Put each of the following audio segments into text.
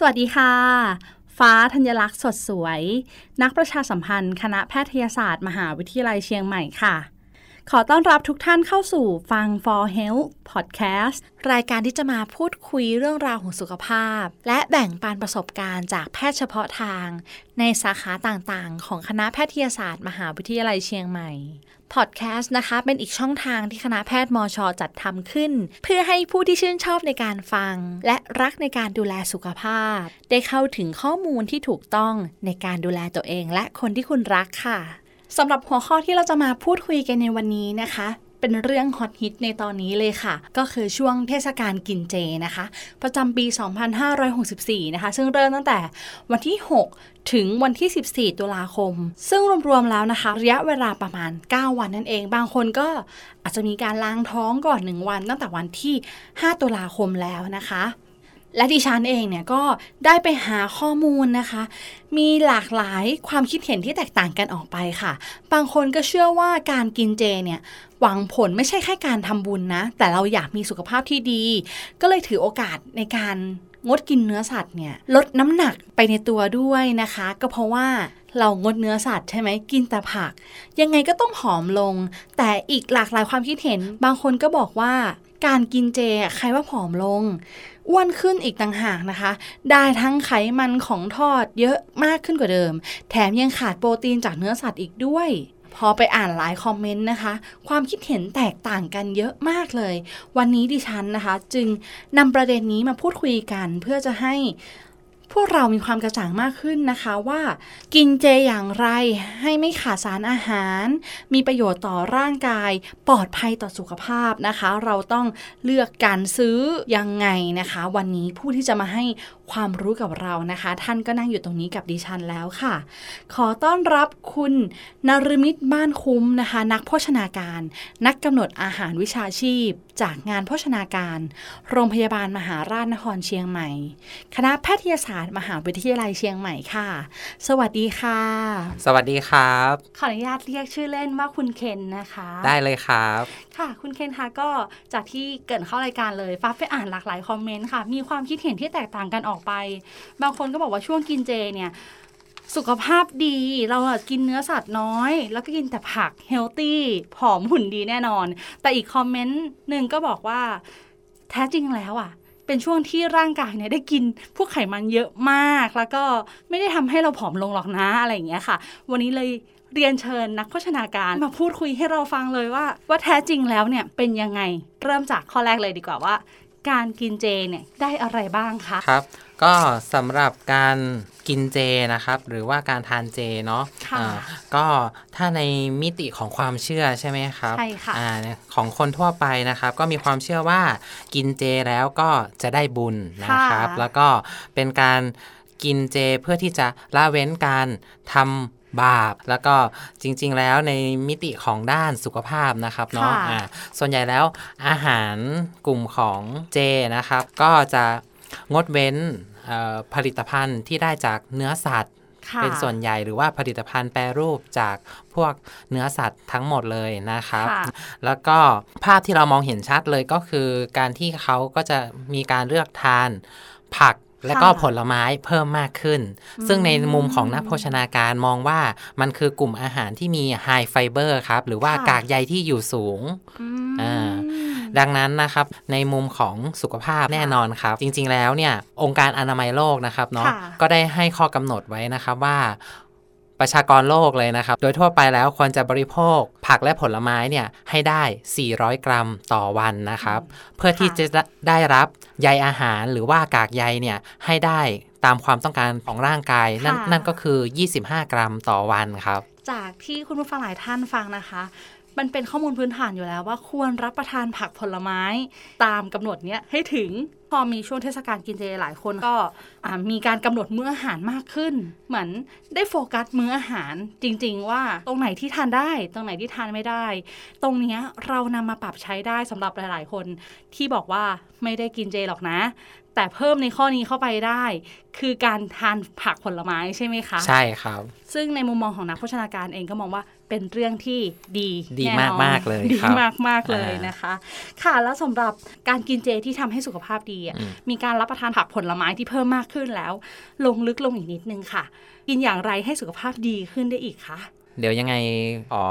สวัสดีค่ะ ฟ้าธัญลักษณ์สดสวย นักประชาสัมพันธ์ คณะแพทยศาสตร์ มหาวิทยาลัยเชียงใหม่ค่ะ ขอต้อนรับทุกท่านเข้าสู่ฟัง For Health Podcast รายการที่จะมาพูดคุยเรื่องราวของสุขภาพ และแบ่งปันประสบการณ์จากแพทย์เฉพาะทาง ในสาขาต่างๆ ของคณะแพทยศาสตร์ มหาวิทยาลัยเชียงใหม่พอดแคสต์นะคะ เป็นอีกช่องทางที่คณะแพทย์มอชอจัดทำขึ้น เพื่อให้ผู้ที่ชื่นชอบในการฟัง และรักในการดูแลสุขภาพ ได้เข้าถึงข้อมูลที่ถูกต้องในการดูแลตัวเอง และคนที่คุณรักค่ะ สำหรับหัวข้อที่เราจะมาพูดคุยกันในวันนี้นะคะ เป็นเรื่องฮอตฮิตในตอนนี้เลยค่ะ ก็คือช่วงเทศกาลกินเจนะคะ ประจำปี 2564 นะคะ ซึ่งเริ่มตั้งแต่วันที่ 6 ถึงวันที่ 14 ตุลาคม ซึ่งรวมๆแล้วนะคะ ระยะเวลาประมาณ 9 วันนั่นเอง บางคนก็อาจจะมีการล้างท้องก่อน 1 วัน ตั้งแต่วันที่ 5 ตุลาคมแล้วนะคะ และดิฉันเองเนี่ยก็ได้ไปหาข้อมูลนะคะ มีหลากหลายความคิดเห็นที่แตกต่างกันออกไปค่ะ บางคนก็เชื่อว่าการกินเจเนี่ยหวังผลไม่ใช่แค่การทำบุญนะ แต่เราอยากมีสุขภาพที่ดี ก็เลยถือโอกาสในการงดกินเนื้อสัตว์เนี่ยลดน้ำหนักไปในตัวด้วยนะคะ ก็เพราะว่าเรางดเนื้อสัตว์ใช่ไหมกินแต่ผัก ยังไงก็ต้องผอมลง แต่อีกหลากหลายความคิดเห็น บางคนก็บอกว่า การกินเจใครว่าผอมลงอ้วนขึ้นอีกต่างหากนะคะ ได้ทั้งไขมันของทอดเยอะมากขึ้นกว่าเดิม แถมยังขาดโปรตีนจากเนื้อสัตว์อีกด้วยพอไปอ่านหลายคอมเมนต์นะคะ ความคิดเห็นแตกต่างกันเยอะมากเลย วันนี้ดิฉันนะคะ จึงนำประเด็นนี้มาพูดคุยกันเพื่อจะให้ พวกเรามีความกระจ่างมากขึ้นนะคะว่า กินเจอย่างไรให้ไม่ขาดสารอาหาร มีประโยชน์ต่อร่างกาย ปลอดภัยต่อสุขภาพนะคะ เราต้องเลือกการซื้อยังไงนะคะ วันนี้ผู้ที่จะมาให้ ความรู้กับเรานะคะ ท่านก็นั่งอยู่ตรงนี้กับดิฉันแล้วค่ะ ขอต้อนรับคุณนรมิตบ้านคุ้มนะคะ นักโภชนาการ นักกำหนดอาหารวิชาชีพ จากงานโภชนาการ โรงพยาบาลมหาราชนครเชียงใหม่ คณะแพทยศาสตร์ มหาวิทยาลัยเชียงใหม่ค่ะ สวัสดีค่ะ สวัสดีครับ ขออนุญาตเรียกชื่อเล่นว่าคุณเคนนะคะ ได้เลยครับค่ะคุณเคนคะก็จากที่เกรินเข้ารายการเลยฟ้าไปอ่านหลากหลายคอมเมนต์ค่ะ มีความคิดเห็นที่แตกต่างกันออกไป บางคนก็บอกว่าช่วงกินเจเนี่ยสุขภาพดี เราอะกินเนื้อสัตว์น้อย แล้วก็กินแต่ผักเฮลตี้ผอมหุ่นดีแน่นอน แต่อีกคอมเมนต์หนึ่งก็บอกว่าแท้จริงแล้วอะเป็นช่วงที่ร่างกายเนี่ยได้กินพวกไขมันเยอะมาก แล้วก็ไม่ได้ทำให้เราผอมลงหรอกนะอะไรอย่างเงี้ยค่ะ วันนี้เลยเรียนเชิญนักโภชนาการมาพูดคุยให้เราฟังเลยว่า ว่าแท้จริงแล้วเนี่ยเป็นยังไงเริ่มจากข้อแรกเลยดีกว่าว่า การกินเจเนี่ยได้อะไรบ้างคะครับ ก็สำหรับการกินเจนะครับ หรือว่าการทานเจเนาะค่ะอ่าก็ถ้าในมิติของความเชื่อใช่ไหมครับใช่ค่ะอ่าของคนทั่วไปนะครับ ก็มีความเชื่อว่ากินเจแล้วก็จะได้บุญนะครับค่ะแล้วก็เป็นการกินเจเพื่อที่จะละเว้นการทำ บาป แล้วก็จริง ๆ แล้วในมิติของด้านสุขภาพนะครับเนาะค่ะอ่าส่วนใหญ่แล้วอาหารกลุ่มของเจนะครับ ก็จะงดเว้นเอ่อผลิตภัณฑ์ที่ได้จากเนื้อสัตว์ค่ะเป็นส่วนใหญ่หรือว่าผลิตภัณฑ์แปรรูปจากพวกเนื้อสัตว์ทั้งหมดเลยนะครับค่ะแล้วก็ภาพที่เรามองเห็นชัดเลยก็คือการที่เขาก็จะมีการเลือกทานผัก และก็ค่ะผลไม้เพิ่มมากขึ้น ซึ่งในมุมของนักโภชนาการมองว่ามันคือกลุ่มอาหารที่มี high fiber ครับ หรือว่าค่ะกากใยที่อยู่สูงอ่าดังนั้นนะครับในมุมของสุขภาพแน่นอนครับ จริงๆแล้วเนี่ย องค์การอนามัยโลกนะครับเนาะค่ะก็ได้ให้ข้อกำหนดไว้นะครับว่า ประชากรโลกเลยนะครับ โดยทั่วไปแล้วควรจะบริโภคผักและผลไม้เนี่ยให้ได้ 400 กรัมต่อวันนะครับ เพื่อที่จะได้รับใยอาหารหรือว่ากากใยเนี่ยให้ได้ตามความต้องการของร่างกายนั่นค่ะนั่นก็คือ 25 กรัมต่อวันครับ จากที่คุณผู้ฟังหลายท่านฟังนะคะมันเป็นข้อมูลพื้นฐานอยู่แล้วว่าควรรับประทานผักผลไม้ ตามกำหนดเนี้ยให้ถึง พอมีช่วงเทศกาลกินเจหลายคนก็อ่ามีการกำหนดมื้ออาหารมากขึ้น เหมือนได้โฟกัสมื้ออาหารจริง ๆ ว่าตรงไหนที่ทานได้ ตรงไหนที่ทานไม่ได้ ตรงเนี้ยเรานำมาปรับใช้ได้สำหรับหลาย ๆ คนที่บอกว่าไม่ได้กินเจหรอกนะ แต่เพิ่มในข้อนี้เข้าไปได้ คือการทานผักผลไม้ใช่ไหมคะ ใช่ครับ ซึ่งในมุมมองของนักโภชนาการเองก็มองว่า เป็นเรื่องที่ดีดีแน่นอนมากๆเลยดีครับมากมากๆเลยอ่านนะคะ ค่ะแล้วสำหรับการกินเจที่ทำให้สุขภาพดีอะอืมมีการรับประทานผักผลไม้ที่เพิ่มมากขึ้นแล้ว ลงลึกลงอีกนิดนึงค่ะ กินอย่างไรให้สุขภาพดีขึ้นได้อีกคะเดี๋ยวยังไงอ๋อ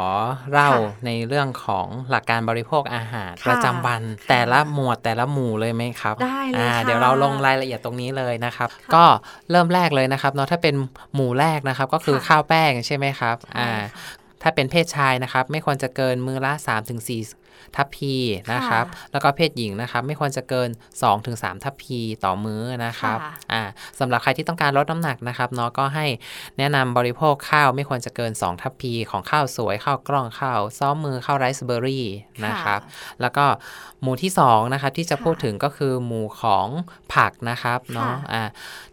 เล่าค่ะในเรื่องของหลักการบริโภคอาหารค่ะประจำวันค่ะแต่ละหมวดแต่ละหมู่เลยไหมครับ ได้เลยอ่าค่ะเดี๋ยวเราลงรายละเอียดตรงนี้เลยนะครับค่ะก็เริ่มแรกเลยนะครับเนาะถ้าเป็นหมู่แรกนะครับ ก็คือค่ะข้าวแป้งใช่ไหมครับใช่อ่าค่ะ ถ้าเป็นเพศชายนะครับ ไม่ควรจะเกินมือละ 3-4 ทัพพีนะครับค่ะแล้วก็เพศหญิงนะครับ ไม่ควรจะเกิน 2-3 ทัพพีต่อมื้อนะครับค่ะอ่าสำหรับใครที่ต้องการลดน้ำหนักนะครับเนาะก็ให้แนะนำบริโภคข้าวไม่ควรจะเกิน 2 ทัพพีของข้าวสวยข้าวกล้องข้าวซ้อมมือข้าวไรซ์เบอร์รี่นะครับ แล้วก็หมู่ที่2นะครับที่จะค่ะพูดถึงก็คือหมู่ของผักนะครับเนาะค่ะอ่า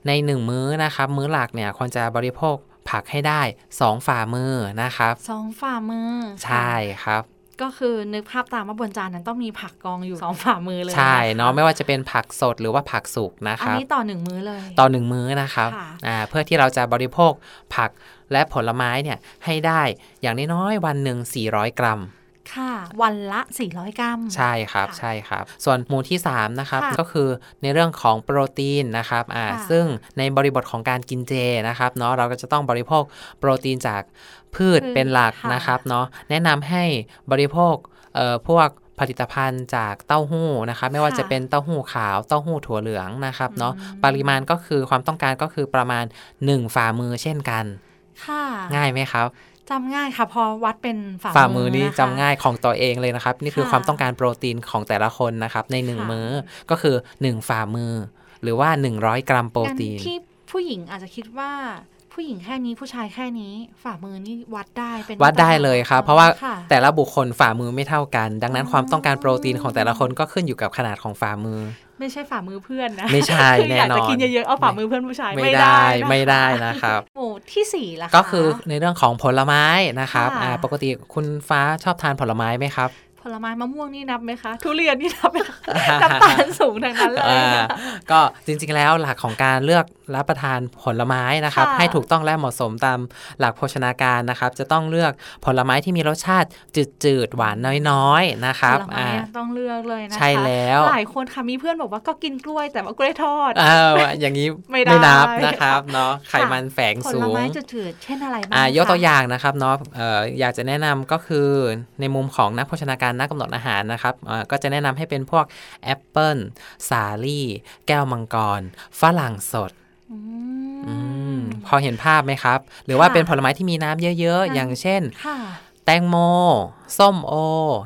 ใน 1 มื้อนะครับ มื้อหลักเนี่ยควรจะบริโภค ผักให้ได้ 2 ฝ่ามือนะครับสองฝ่ามือ ใช่ครับก็คือนึกภาพตามว่าบนจานนั้นต้องมีผักกองอยู่สองฝ่ามือเลย ใช่คเนาะไม่ว่าจะเป็นผักสดหรือว่าผักสุกนะอัคนรับนี้ต่อหนึ่งมื้อเลย ต่อหนึ่งมื้อนะครับค่ะอ่าเพื่อที่เราจะบริโภคผักและผลไม้เนี่ยให้ได้อย่างน้อยๆวันหนึ่ง400 กรัมค่ะ วันละ 400 กรัม ใช่ครับค่ะใช่ครับ ส่วนหมู่ที่3นะครับค่ะก็คือในเรื่องของโปรตีนนะครับอ่าค่ะซึ่งในบริบทของการกินเจนะครับเนาะเราก็จะต้องบริโภคโปรตีนจากพืชพืชเป็นหลักค่ะนะครับเนาะแนะนำให้บริโภคเอ่อพวกผลิตภัณฑ์จากเต้าหู้นะครับ ไม่ว่าจะเป็นเต้าหู้ขาวเต้าหู้ถั่วเหลืองนะครับเนาะปริมาณก็คือความต้องการก็คือประมาณ 1 ฝ่ามือเช่นกันค่ะง่ายไหมครับ จำง่ายค่ะพอวัดเป็นฝ่าฝ่ามือนี้ะคะจำง่ายของตัวเองเลยนะครับ นี่คือค่ะความต้องการโปรตีนของแต่ละคนนะครับใน1ค่ะมื้อก็คือ 1 ฝ่ามือ หรือว่า 100 กรัมโปรตีนงั้ที่ผู้หญิงอาจจะคิดว่าผู้หญิงแค่นี้ผู้ชายแค่นี้ ฝ่ามือนี่วัดได้เป็นวัดได้เลยครับ เพราะว่าค่ะแต่ละบุคคลฝ่ามือไม่เท่ากัน ดังนั้นอ๋อความต้องการโปรตีนของแต่ละคนก็ขึ้นอยู่กับขนาดของฝ่ามือ ไม่ใช่ฝ่ามือเพื่อนนะ ไม่ใช่คืออยากแน่นอนจะกินเยอะๆเอาฝ่ามือเพื่อนผู้ชายไม่ได้นะคะไม่ได้นะครับหมู่ที่สี่ละก็คือในเรื่องของผลไม้นะครับค่ะอ่าปกติคุณฟ้าชอบทานผลไม้ไหมครับ ผลไม้มะม่วงนี่นับไหมคะ ทุเรียนนี่นับไหมคะน้ำตาลสูงทั้งนั้นเลยอ่าก็จริงๆแล้วหลักของการเลือกรับประทานผลไม้นะครับค่ะให้ถูกต้องและเหมาะสมตามหลักโภชนาการนะครับ จะต้องเลือกผลไม้ที่มีรสชาติจืดๆหวานน้อยๆนะครับผลไม้อ่าอะต้องเลือกเลยนะคะใช่แล้วหลายคนค่ะมีเพื่อนบอกว่าก็กินกล้วยแต่ว่ากล้วยทอดอ่าอย่างนี้ไม่ได้นับนะครับเนาะไขมันแฝงผสูลงไม้จืดๆเช่นอะไรบ้างอ่ายกตัวคะอย่างนะครับเนาะเอ่ออยากจะแนะนำก็คือในมุมของนักโภชนาการนักกำหนดอาหารนะครับอ่าก็จะแนะนำให้เป็นพวกแอปเปิลสาลี่ แก้วมังกร ฝรั่งสดอือืมมพอเห็นภาพไหมครับ หรือว่าค่ะเป็นผลไม้ที่มีน้ำเยอะน้ำๆอย่างเช่นค่ะแตงโม ส้มโอ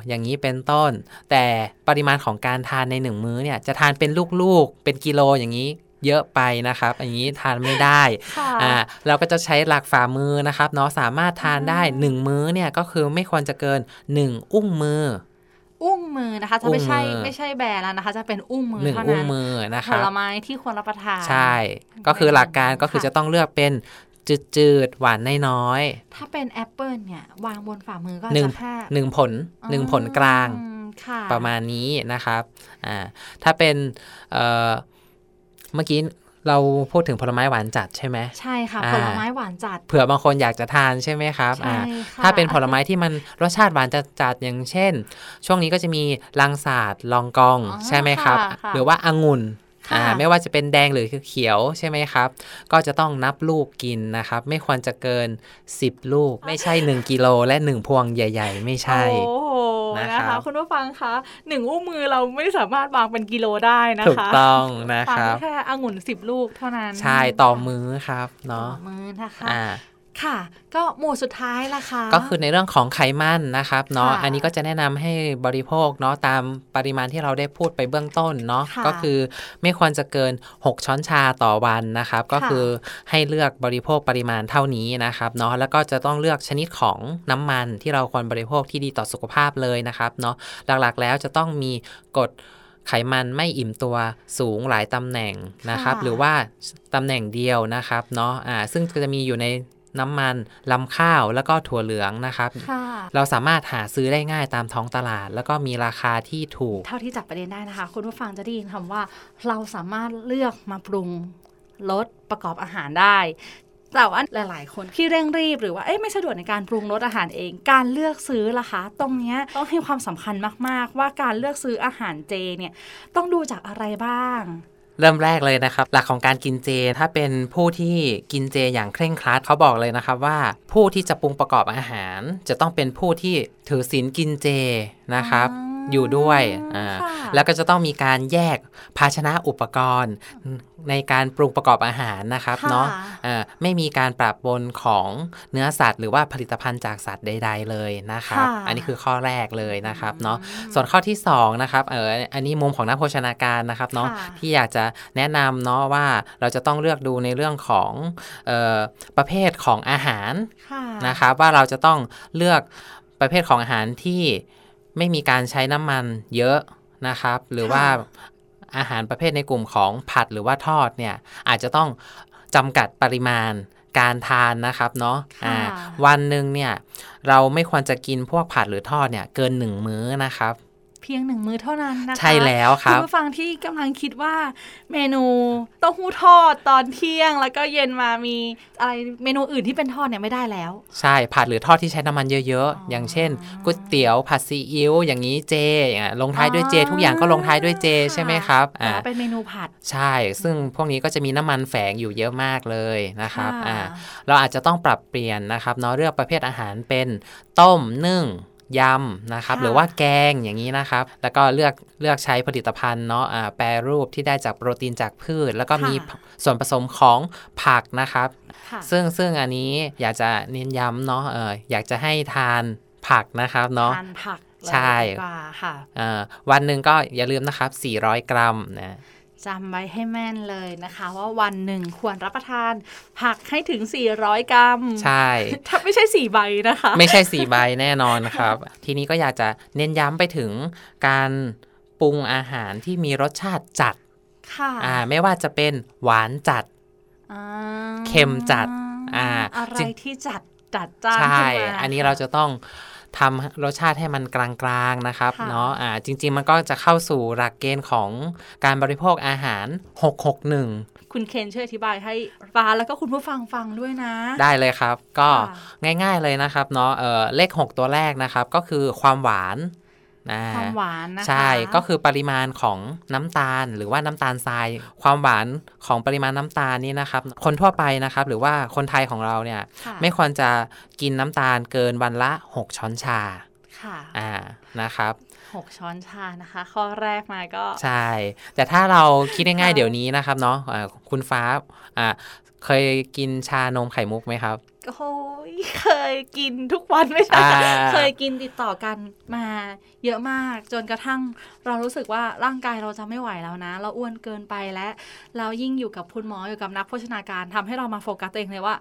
อย่างนี้เป็นต้น แต่ปริมาณของการทานในหนึ่งมื้อเนี่ย จะทานเป็นลูกๆ เป็นกิโลอย่างนี้ เยอะไปนะครับอย่างนี้ทานไม่ได้ค่ะอ่าเราก็จะใช้หลักฝ่ามือนะครับเนาะสามารถทานได้อืม1มื้อเนี่ยก็คือไม่ควรจะเกิน 1 อุ้งมืออุ้งมือนะคะจะไม่ใช่อุ้งมือไม่ใช่แบร์แล้วนะคะ จะเป็นอุ้งมือ1เท่าอุ้งนั้นมือนะคผรับลไม้ที่ควรรับประทานใช่ ก็คือหลักการก็คือค่ะจะต้องเลือกเป็นจืดๆ หวานน้อยๆถ้าเป็นแอปเปิลเนี่ย วางบนฝ่ามือก็หนึ่งจะแค่หนึ่งผลหนึ่งผลกลางอืมค่ะประมาณนี้นะครับอ่าถ้าเป็นเอ่อ เมื่อกี้เราพูดถึงผลไม้หวานจัดใช่ไหมใช่ค่ะอ่าผลไม้หวานจัด เผื่อบางคนอยากจะทานใช่ไหมครับใช่อ่าค่ะถ้าเป็นผลไม้ที่มันรสชาติหวานจัดๆอย่างเช่น ช่วงนี้ก็จะมีลังสาดลองกองอ๋อใช่ไหมครับค่ะค่ะหรือว่าองุ่นค่ะอ่าไม่ว่าจะเป็นแดงหรือเขียวใช่ไหมครับ ก็จะต้องนับลูกกินนะครับ ไม่ควรจะเกิน 10 ลูก ไม่ใช่ 1 กิโลและ 1 พวงใหญ่ ๆ ไม่ใช่ โอ้โห นะนะครับคะ คุณผู้ฟังคะหนึ่งอุ้งมือเราไม่สามารถวางเป็นกิโลได้นะคะถูกต้องนะวางครับได้แค่องุ่นสิบลูกเท่านั้น ใช่ต่อมื้อครับเนาะต่อมือนะคะอ่า ค่ะ ก็หมู่สุดท้ายละคะก็คือในเรื่องของไขมันนะครับเนาะค่ะอันนี้ก็จะแนะนำให้บริโภคเนาะตามปริมาณที่เราได้พูดไปเบื้องต้นเนาะค่ะก็คือไม่ควรจะเกิน 6 ช้อนชาต่อวันนะครับ ก็คือให้เลือกบริโภคปริมาณเท่านี้นะครับเนาะ แล้วก็จะต้องเลือกชนิดของน้ำมันที่เราควรบริโภคที่ดีต่อสุขภาพเลยนะครับเนาะ หลักๆแล้วจะต้องมีกฎไขมันไม่อิ่มตัวสูงหลายตำแหน่งนะครับค่ะหรือว่าตำแหน่งเดียวนะครับเนาะอ่าซึ่งจะมีอยู่ใน น้ำมันลำข้าวแล้วก็ถั่วเหลืองนะครับค่ะเราสามารถหาซื้อได้ง่ายตามท้องตลาด แล้วก็มีราคาที่ถูก เท่าที่จับประเด็นได้นะคะ คุณผู้ฟังจะได้ยินคำว่า เราสามารถเลือกมาปรุงรสประกอบอาหารได้แต่ว่าหลาย ๆ คนที่เร่งรีบหรือว่าเอ๊ะไม่สะดวกในการปรุงรสอาหารเอง การเลือกซื้อล่ะคะ ตรงเนี้ยต้องให้ความสำคัญมาก ๆ ว่าการเลือกซื้ออาหารเจเนี่ยต้องดูจากอะไรบ้าง เริ่มแรกเลยนะครับ หลักของการกินเจ ถ้าเป็นผู้ที่กินเจอย่างเคร่งครัดเขาบอกเลยนะครับว่าผู้ที่จะปรุงประกอบอาหาร จะต้องเป็นผู้ที่ถือศีลกินเจนะครับ อ๋ออยู่ด้วยอ่าค่ะแล้วก็จะต้องมีการแยกภาชนะอุปกรณ์ในการปรุงประกอบอาหารนะครับค่ะเนาะอ่าไม่มีการปรับปนของเนื้อสัตว์ หรือว่าผลิตภัณฑ์จากสัตว์ใด ๆ เลยนะครับค่ะอันนี้คือข้อแรกเลยนะครับเนาะส่วนข้อที่สองนะครับเอออันนี้มุมของนักโภชนาการนะครับเนาะค่ะที่อยากจะแนะนำเนาะว่าเราจะต้องเลือกดูในเรื่องของเออประเภทของอาหารค่ะนะครับว่าเราจะต้องเลือกประเภทของอาหารที่ ไม่มีการใช้น้ำมันเยอะนะครับ หรือว่าอาหารประเภทในกลุ่มของผัดหรือว่าทอดเนี่ยอาจจะต้องจำกัดปริมาณการทานนะครับเนาะค่ะอ่าวันหนึ่งเนี่ยเราไม่ควรจะกินพวกผัดหรือทอดเนี่ยเกินหนึ่งมื้อนะครับเพียงหนึ่งมื้อเท่านั้นนะคะ ใช่แล้วคคุรัณบผู้ฟังที่กำลังคิดว่าเมนูเต้าหู้ทอดตอนเที่ยง แล้วก็เย็นมามีอะไรเมนูอื่นที่เป็นทอดเนี่ยไม่ได้แล้ว ใช่ผัดหรือทอดที่ใช้น้ำมันเยอะอ๋อๆออย่างเช่นก๋วยเตี๋ยวผัดซีอิ๊วอย่างนี้เจอย่างเงี้ยลงท้ายด้วยเจ ทุกอย่างก็ลงท้ายด้วยเจใช่ไหมครับแต่อ่าว่าเป็นเมนูผัดใช่ ซึ่งพวกนี้ก็จะมีน้ำมันแฝงอยู่เยอะมากเลยนะครับค่ะอ่าเราอาจจะต้องปรับเปลี่ยนนะครับเนาะเลือกประเภทอาหารเป็นต้มนึ่ง ยำนะครับค่ะหรือว่าแกงอย่างนี้นะครับ แล้วก็เลือกเลือกใช้ผลิตภัณฑ์เนาะอ่าแปรรูปที่ได้จากโปรตีนจากพืช แล้วก็มีส่วนผสมของผักนะครับค่ะซึ่งซึ่งอันนี้อยากจะเน้นย้ำเนาะเอออยากจะให้ทานผักนะครับเนาะทานผักเลยใช่ดีกว่าค่ะเอ่อวันหนึ่งก็อย่าลืมนะครับ 400 กรัมนะ จำไว้ให้แม่นเลยนะคะ ว่าวันหนึ่งควรรับประทาน ผักให้ถึง 400 กรัม ใช่ ถ้าไม่ใช่ 4 ใบนะคะ ไม่ใช่สีใบแน่นอนครับ ทีนี้ก็อยากจะเน้นย้ำไปถึงการปรุงอาหารที่มีรสชาติจัด ค่ะอ่าไม่ว่าจะเป็นหวานจัดอ่าเค็มจัด อ่า อะไรจริงที่จัดจัดจ้านใช่ขึ้นมาอันนี้เราจะต้อง ทำรสชาติให้มันกลางๆนะครับค่ะเนาะอ่าจริง ๆ มันก็จะเข้าสู่หลักเกณฑ์ของการบริโภคอาหาร 661คุณเคนช่วยอธิบายให้ฟ้าแล้วก็คุณผู้ฟังฟังด้วยนะ ได้เลยครับ ก็ค่ะง่ายๆเลยนะครับเนาะเออเลข 6 ตัวแรกนะครับ ก็คือความหวานนะ ความหวานนะคะใช่ก็คือปริมาณของน้ำตาลหรือว่าน้ำตาลทราย ความหวานของปริมาณน้ำตาลนี่นะครับ คนทั่วไปนะครับ หรือว่าคนไทยของเราเนี่ยค่ะไม่ควรจะกินน้ำตาลเกินวันละ 6 ช้อนชาค่ะอ่านะครับหกช้อนชานะคะ ข้อแรกมาก็ ใช่ แต่ถ้าเราคิดง่ายๆค่ะเดี๋ยวนี้นะครับเนาะอ่าคุณฟ้าอ่า เคยกินชานมไข่มุกไหมครับโอ้ยเคยกินทุกวันไม่ใช่อ่าเคยกินติดต่อกันมาเยอะมากจนกระทั่งเรารู้สึกว่าร่างกายเราจะไม่ไหวแล้วนะ เราอ้วนเกินไปและเรายิ่งอยู่กับคุณหมออยู่กับนักโภชนาการทำให้เรามาโฟกัสตัวเองเลยว่า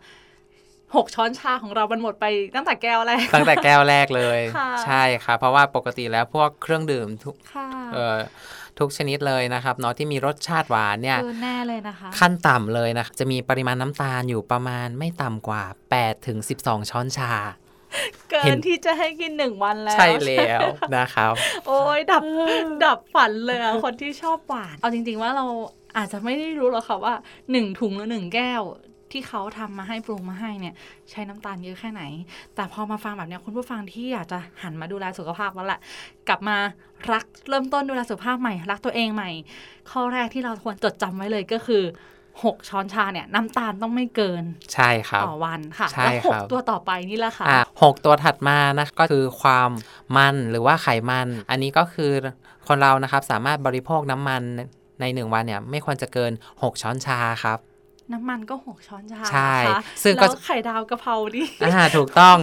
หกช้อนชาของเรา มันหมดไปตั้งแต่แก้วแรก ตั้งแต่แก้วแรกเลยค่ะใช่ครับเพราะว่าปกติแล้วพวกเครื่องดื่มทุกค่ะเอ่อ ทุกชนิดเลยนะครับเนาะที่มีรสชาติหวานเนี่ยเกินแน่เลยนะคะขั้นต่ำเลยนะจะมีปริมาณน้ำตาลอยู่ประมาณไม่ต่ำกว่า8ถึง12 ช้อนชาเกิเห็นนที่จะให้กินหนึ่งวันแล้ว ใช่แล้วนะครับ โอ้ยดับดับฝันเลยอะคนที่ชอบหวาน เอาจริง ๆ ว่าเราอาจจะไม่ได้รู้หรอกค่ะว่าหนึ่งถุงหรือหนึ่งแก้ว ที่เขาทำมาให้ปรุงมาให้เนี่ย ใช้น้ำตาลเยอะแค่ไหน แต่พอมาฟังแบบเนี้ยคุณผู้ฟังที่อยากจะหันมาดูแลสุขภาพแล้วแหละกลับมารักเริ่มต้นดูแลสุขภาพใหม่ รักตัวเองใหม่ ข้อแรกที่เราควรจดจำไว้เลยก็คือหกช้อนชาเนี่ยน้ำตาลต้องไม่เกิน ใช่ครับต่อวันค่ะใช่แล้วหครักบตัวต่อไปนี่แหละค่ะอะหกตัวถัดมานะก็คือความมันหรือว่าไขมัน อันนี้ก็คือคนเรานะครับสามารถบริโภคน้ำมันในหนึ่งวันเนี่ยไม่ควรจะเกิน 6 ช้อนชาครับ น้ำมันก็หกช้อนชาใช่นะคะซึ่งก็แล้วไข่ดาวกะเพราดิอ่าถูกต้อง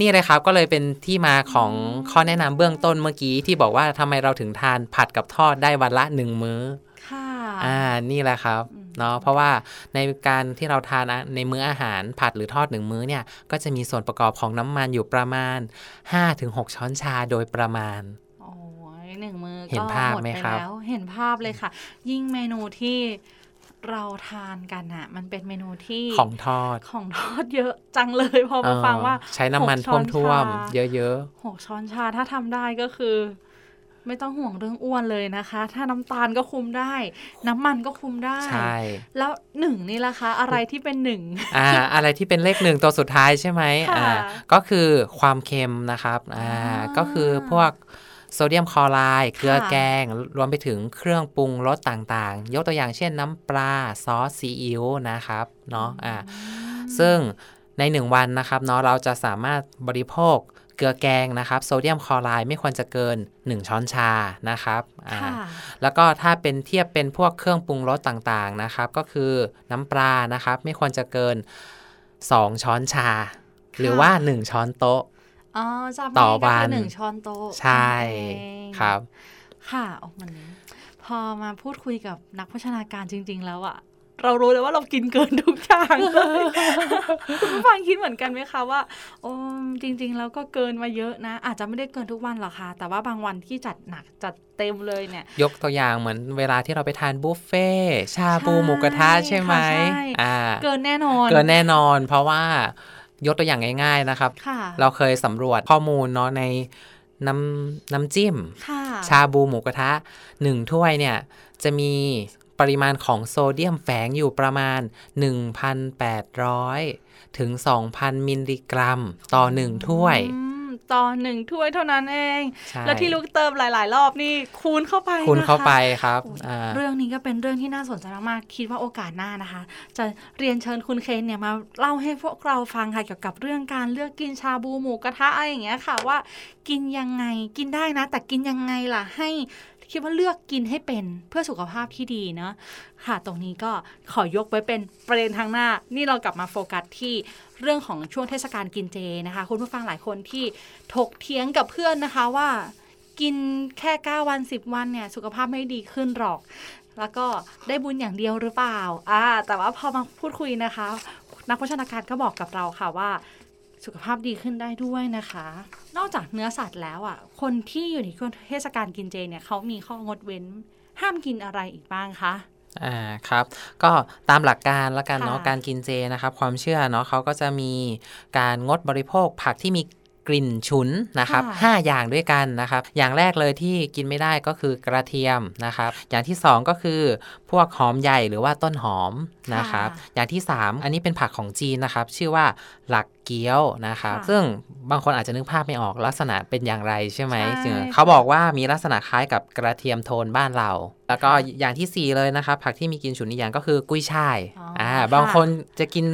นี่เลยครับก็เลยเป็นที่มาของข้อแนะนำเบื้องต้นเมื่อกี้ที่บอกว่าทำไมเราถึงทานผัดกับทอดได้วันละหนึ่งมื้อ ค่ะ อ่า นี่แหละครับอืมเนาะ เพราะว่าในการที่เราทานอะในมื้ออาหารผัดหรือทอดหนึ่งมื้อเนี่ย ก็จะมีส่วนประกอบของน้ำมันอยู่ประมาณ 5-6 ช้อนชาโดยประมาณโอ้ยหนึ่งมือเห็นก็ภาพหมดไหมไปครับแล้ว เห็นภาพเลยค่ะ ยิ่งเมนูที่ เราทานกันอะมันเป็นเมนูที่ของทอดของทอดเยอะจังเลยพอมาฟังว่าเออใช้น้ำมันหกช้อนท่วมชาๆเยอะหกช้อนชาถ้าทำได้ก็คือไม่ต้องห่วงเรื่องอ้วนเลยนะคะ ถ้าน้ำตาลก็คุมได้ น้ำมันก็คุมได้ๆใช่ แล้วหนึ่งนี่ล่ะคะ อะไรที่เป็นหนึ่งอ่า อะไรที่เป็นเลขหนึ่งตัวสุดท้ายใช่ไหมค่ะอ่า ก็คือความเค็มนะครับ อ่าอ่าก็คือพวก โซเดียมคลอไรด์เกลือค่ะแกง รวมไปถึงเครื่องปรุงรสต่างๆ ยกตัวอย่างเช่นน้ำปลาซอสซีอิ๊วนะครับเนาะอ่าซึ่งในหนึ่งวันนะครับเนาะเราจะสามารถบริโภคเกลือแกงนะครับโซเดียมคลอไรด์ไม่ควรจะเกิน 1 ช้อนชานะครับอ่าค่ะแล้วก็ถ้าเป็นเทียบเป็นพวกเครื่องปรุงรสต่างๆนะครับ ก็คือน้ำปลานะครับ ไม่ควรจะเกิน 2 ช้อนชา หรือว่า 1 ช้อนโต๊ะ อ๋อจำต่อได้ก็วัคืนหนึ่งช้อนโต๊ะใช่นั่นเองครับ ค่ะโอ้มันพอมาพูดคุยกับนักโภชนาการจริง ๆ แล้วอะเรารู้เลยว่าเรากินเกินทุกอย่างเลยคุณผู้ฟังคิดเหมือนกันไหมคะว่าโอ้จริง ๆ แล้วก็เกินมาเยอะนะ อาจจะไม่ได้เกินทุกวันหรอกค่ะ แต่ว่าบางวันที่จัดหนักจัดเต็มเลยเนี่ย ยกตัวอย่างเหมือนเวลาที่เราไปทานบุฟเฟ่ต์ชาบูใช่หมูกระทะใช่ไหมค่ะใช่อ่า เกินแน่นอน เกินแน่นอน เพราะว่า ยกตัวอย่างง่าย ๆนะครับค่ะเราเคยสำรวจข้อมูลเนาะในน้ำน้ำจิ้มค่ะชาบูหมูกระทะหนึ่งถ้วยเนี่ย จะมีปริมาณของโซเดียมแฝงอยู่ประมาณ 1,800 ถึง 2,000 มิลลิกรัม ต่อหนึ่งถ้วยอืม ต่อหนึ่งถ้วยเท่านั้นเองใช่แล้วที่ลูกเติมหลาย ๆ รอบนี่คูณเข้าไปคูณเข้าไปนะคะครับโอ้ยอ่าเรื่องนี้ก็เป็นเรื่องที่น่าสนใจมากๆคิดว่าโอกาสหน้านะคะ จะเรียนเชิญคุณเคนเนี่ยมาเล่าให้พวกเราฟังค่ะเกี่ยวกับเรื่องการเลือกกินชาบูหมูกระทะอะไรอย่างเงี้ยค่ะว่ากินยังไงกินได้นะ แต่กินยังไงล่ะให้คิดว่าเลือกกินให้เป็นเพื่อสุขภาพที่ดีเนาะค่ะ ตรงนี้ก็ขอยกไว้เป็นประเด็นทางหน้า นี่เรากลับมาโฟกัสที่ เรื่องของช่วงเทศกาลกินเจนะคะ คุณผู้ฟังหลายคนที่ถกเถียงกับเพื่อนนะคะว่ากินแค่ 9 วัน 10 วันเนี่ยสุขภาพไม่ดีขึ้นหรอก แล้วก็ได้บุญอย่างเดียวหรือเปล่าอ่าแต่ว่าพอมาพูดคุยนะคะ นักโภชนาการก็บอกกับเราค่ะว่าสุขภาพดีขึ้นได้ด้วยนะคะ นอกจากเนื้อสัตว์แล้วอะ คนที่อยู่ในช่วงเทศกาลกินเจเนี่ยเขามีข้องดเว้น ห้ามกินอะไรอีกบ้างคะ อ่าครับก็ตามหลักการแล้วกันเนาะค่ะการกินเจนะครับ ความเชื่อเนาะเขาก็จะมีการงดบริโภคผักที่มี กลิ่นฉุนนะครับค่ะห้าอย่างด้วยกันนะครับ อย่างแรกเลยที่กินไม่ได้ก็คือกระเทียมนะครับ อย่างที่สองก็คือพวกหอมใหญ่หรือว่าต้นหอมนะครับ อย่างที่สามอันนี้เป็นผักของจีนนะครับ ชื่อว่าหลักเกี๊ยวนะครับค่ะซึ่งบางคนอาจจะนึกภาพไม่ออกลักษณะเป็นอย่างไรใช่ไหมใช่ซึ่งเขาบอกว่ามีลักษณะคล้ายกับกระเทียมโทนบ้านเรา แล้วก็อย่างที่สี่เลยนะครับ ผักที่มีกลินฉุนอีกอย่างก็คือกุ้ยช่ายอ๋ออ่อ่าค่ะบางคนจะกิน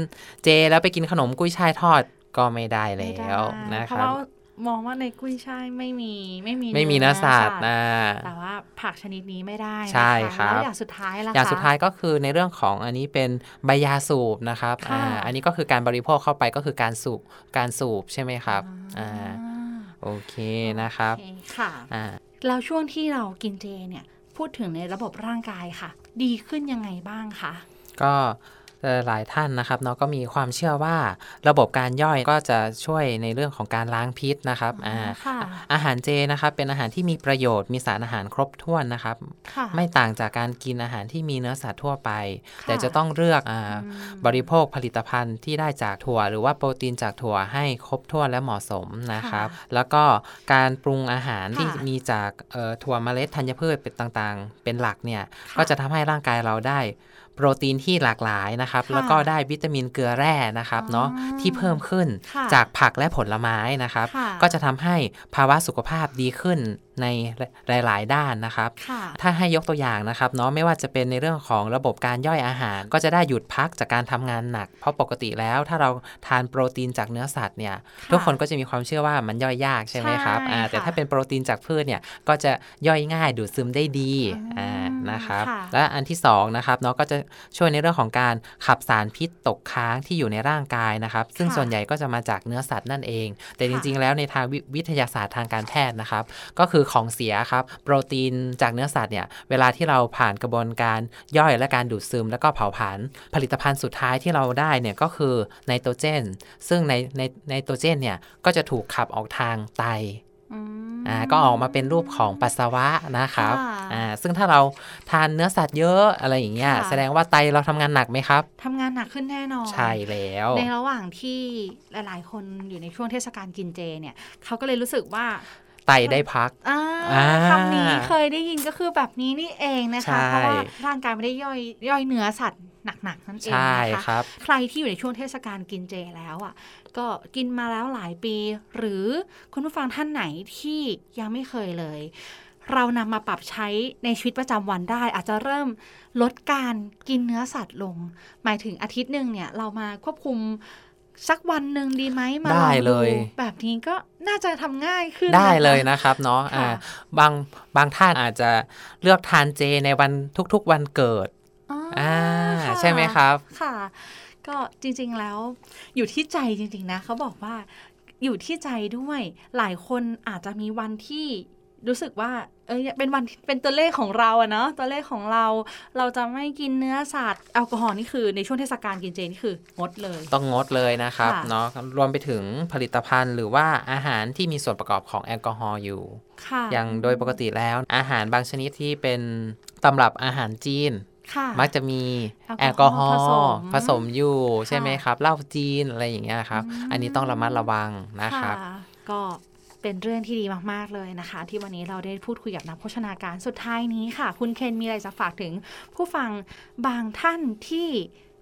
เจแล้วไปกินขนมกุ้ยช่ายทอด ก็ไม่ได้ไม่แล้ได้วนะเพคราะรับว่ามองว่าในกุ้ยช่ายไม่มีไม่มีไม่มีเนื้อสัตว์นะแต่ว่าผักชนิดนี้ไม่ได้นะคะใช่ครับแล้วอย่างสุดท้ายล่ะอย่างคะสุดท้ายก็คือในเรื่องของอันนี้เป็นใบยาสูบนะครับค่ะอ่าอันนี้ก็คือการบริโภคเข้าไปก็คือการสูบการสูบใช่ไหมครับอ่าโอเคนะครับโอเคค่ะอ่าแล้วช่วงที่เรากินเจเนี่ยพูดถึงในระบบร่างกายค่ะ ดีขึ้นยังไงบ้างคะก็เอ่อ หลายท่านนะครับเนาะก็มีความเชื่อว่าระบบการย่อยก็จะช่วยในเรื่องของการล้างพิษนะครับอ๋ออ่าค่ะอาหารเจนะครับเป็นอาหารที่มีประโยชน์มีสารอาหารครบถ้วนนะครับค่ะไม่ต่างจากการกินอาหารที่มีเนื้อสัตว์ทั่วไปค่ะแต่จะต้องเลือกอาอืมบริโภคผลิตภัณฑ์ที่ได้จากถั่ว หรือว่าโปรตีนจากถั่วให้ครบถ้วนและเหมาะสมนะครับ แล้วก็การปรุงอาหารที่ค่ะมีจากเอ่อถั่วเมล็ดธัญพืชเป็นต่างๆ เป็นหลักเนี่ยค่ะก็จะทำให้ร่างกายเราได้ โปรตีนที่หลากหลายนะครับค่ะแล้วก็ได้วิตามินเกลือแร่นะครับอ๋อเนาะที่เพิ่มขึ้นค่ะจากผักและผลไม้นะครับค่ะก็จะทำให้ภาวะสุขภาพดีขึ้น ในหลาย ๆ ด้านนะครับค่ะถ้าให้ยกตัวอย่างนะครับเนาะไม่ว่าจะเป็นในเรื่องของระบบการย่อยอาหาร ก็จะได้หยุดพักจากการทำงานหนัก เพราะปกติแล้วถ้าเราทานโปรตีนจากเนื้อสัตว์เนี่ยค่ะทุกคนก็จะมีความเชื่อว่ามันย่อยยากใช่ไหมครับใช่อ่าแต่ค่ะถ้าเป็นโปรตีนจากพืชเนี่ยก็จะย่อยง่ายดูดซึมได้ดีอืมอ่านะครับค่ะและอันที่สองนะครับเนาะก็จะช่วยในเรื่องของการขับสารพิษตกค้างที่อยู่ในร่างกายนะครับ ซึ่งค่ะส่วนใหญ่ก็จะมาจากเนื้อสัตว์นั่นเอง แต่จค่ะริง ๆ แล้วในทางวิวิทยาศาสตร์ทางการแพทย์นะครับ ก็คือของเสียครับ โปรตีนจากเนื้อสัตว์เนี่ย เวลาที่เราผ่านกระบวนการย่อยและการดูดซึม แล้วก็เผาผลาญผลิตภัณฑ์สุดท้ายที่เราได้เนี่ยก็คือไนโตรเจน ซึ่งในในไนโตรเจนเนี่ยก็จะถูกขับออกทางไตอืมอ่าก็ออกมาเป็นรูปของปัสสาวะนะครับค่ะอ่าซึ่งถ้าเราทานเนื้อสัตว์เยอะอะไรอย่างเงี้ยค่ะแสดงว่าไตเราทำงานหนักไหมครับทำงานหนักขึ้นแน่นอน ใช่แล้ว ในระหว่างที่หลาย ๆ คนอยู่ในช่วงเทศกาลกินเจเนี่ยเขาก็เลยรู้สึกว่า ไตได้พักอ่าอ่าคำนี้เคยได้ยินก็คือแบบนี้นี่เองนะใช่คะ เพราะว่าร่างกายไม่ได้ย่อยย่อยเนื้อสัตว์หนักๆนั่นเองใช่นะคะครับใครที่อยู่ในช่วงเทศกาลกินเจแล้วอะ ก็กินมาแล้วหลายปี หรือคุณผู้ฟังท่านไหนที่ยังไม่เคยเลย เรานำมาปรับใช้ในชีวิตประจำวันได้ อาจจะเริ่มลดการกินเนื้อสัตว์ลง หมายถึงอาทิตย์หนึ่งเนี่ย เรามาควบคุม สักวันหนึ่งดีไหมมาได้องเลย แบบนี้ก็น่าจะทำง่ายขึ้นได้นะคะเลยนะครับเนาะค่ะอ่าบางบางท่านอาจจะเลือกทานเจในวันทุกๆวันเกิดอ๋ออ่าค่ะใช่ไหมครับค่ะ ก็จริงๆแล้วอยู่ที่ใจจริงๆนะเขาบอกว่าอยู่ที่ใจด้วยหลายคนอาจจะมีวันที่ รู้สึกว่าเอยเป็นวันเป็นตัวเลขของเราอะเนาะตัวเลขของเราเราจะไม่กินเนื้อสัตว์แอลกอฮอล์นี่คือในช่วงเทศกาลกินเจนี่คืองดเลย ต้องงดเลยนะครับค่ะเนาะรวมไปถึงผลิตภัณฑ์หรือว่าอาหารที่มีส่วนประกอบของแอลกอฮอล์อยู่ค่ะอย่างโดยปกติแล้วอาหารบางชนิดที่เป็นตำรับอาหารจีนค่ะมักจะมีแอลกอฮอล์ผสมแอลกอฮอล์ผสมอยู่ค่ะใช่ไหมครับเหล้าจีนอะไรอย่างเงี้ยครับอืมอันนี้ต้องระมัดระวังนะครับค่ะก็ เป็นเรื่องที่ดีมากๆเลยนะคะ ที่วันนี้เราได้พูดคุยกับนักโภชนาการสุดท้ายนี้ค่ะ คุณเคนมีอะไรจะฝากถึงผู้ฟังบางท่านที่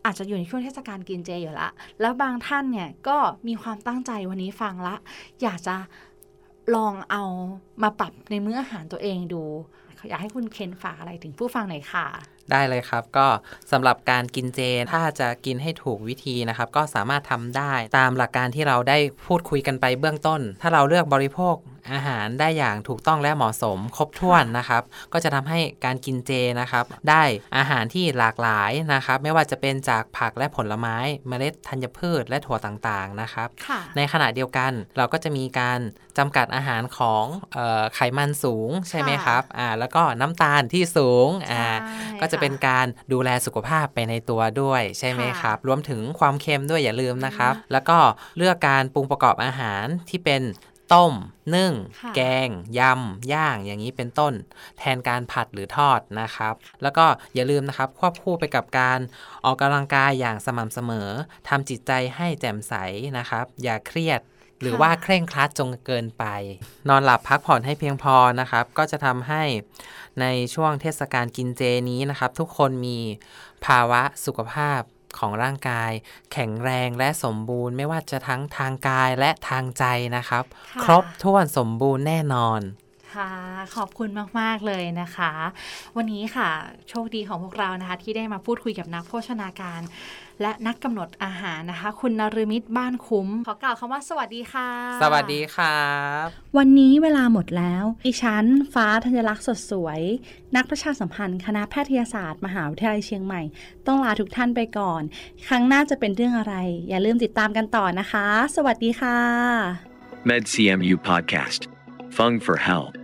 อาจจะอยู่ในช่วงเทศกาลกินเจอยู่ละ แล้วบางท่านเนี่ยก็มีความตั้งใจวันนี้ฟังละ อยากจะลองเอามาปรับในมื้ออาหารตัวเองดู อยากให้คุณเคนฝากอะไรถึงผู้ฟังหน่อยค่ะ ได้เลยครับ ก็สำหรับการกินเจถ้าจะกินให้ถูกวิธีนะครับ ก็สามารถทำได้ตามหลักการที่เราได้พูดคุยกันไปเบื้องต้น ถ้าเราเลือกบริโภคอาหารได้อย่างถูกต้องและเหมาะสมครบถ้วนนะครับ ก็จะทำให้การกินเจนะครับ ได้อาหารที่หลากหลายนะครับ ไม่ว่าจะเป็นจากผักและผลไม้เมล็ดธัญพืชและถั่วต่างๆนะครับค่ะในขณะเดียวกันเราก็จะมีการจำกัดอาหารของเออไขมันสูงใช่ไหมครับอ่าแล้วก็น้ำตาลที่สูงอ่าใช่ก็จะเป็นการดูแลสุขภาพไปในตัวด้วยใช่ไหมค่ะครับ รวมถึงความเค็มด้วยอย่าลืมนะครับ แล้วก็เลือกการปรุงประกอบอาหารที่เป็นต้ม นึ่งค่ะแกง ยำ ย่าง อย่างนี้เป็นต้น แทนการผัดหรือทอดนะครับ แล้วก็อย่าลืมนะครับ ควบคู่ไปกับการออกกำลังกายอย่างสม่ำเสมอทำจิตใจให้แจ่มใสนะครับ อย่าเครียดหรือว่าเคร่งครัดจงเกินไป นอนหลับพักผ่อนให้เพียงพอนะครับ ก็จะทำให้ ในช่วงเทศกาลกินเจนี้นะครับ ทุกคนมีภาวะสุขภาพของร่างกาย แข็งแรงและสมบูรณ์ ไม่ว่าจะทั้งทางกายและทางใจนะครับค่ะครบถ้วนสมบูรณ์แน่นอน ค่ะ ขอบคุณมาก ๆ เลยนะคะ วันนี้ค่ะ โชคดีของพวกเรานะคะ ที่ได้มาพูดคุยกับนักโภชนาการ และนักกำหนดอาหารนะคะ คุณนรมิตบ้านคุ้ม ขอกล่าวคำว่าสวัสดีค่ะ สวัสดีครับ วันนี้เวลาหมดแล้วดิฉัน ฟ้าธัญลักษณ์สดสวย นักประชาสัมพันธ์ คณะแพทยศาสตร์ มหาวิทยาลัยเชียงใหม่ ต้องลาทุกท่านไปก่อน ครั้งหน้าจะเป็นเรื่องอะไร อย่าลืมติดตามกันต่อนะคะ สวัสดีค่ะ MedCMU Podcast. Fung for Health.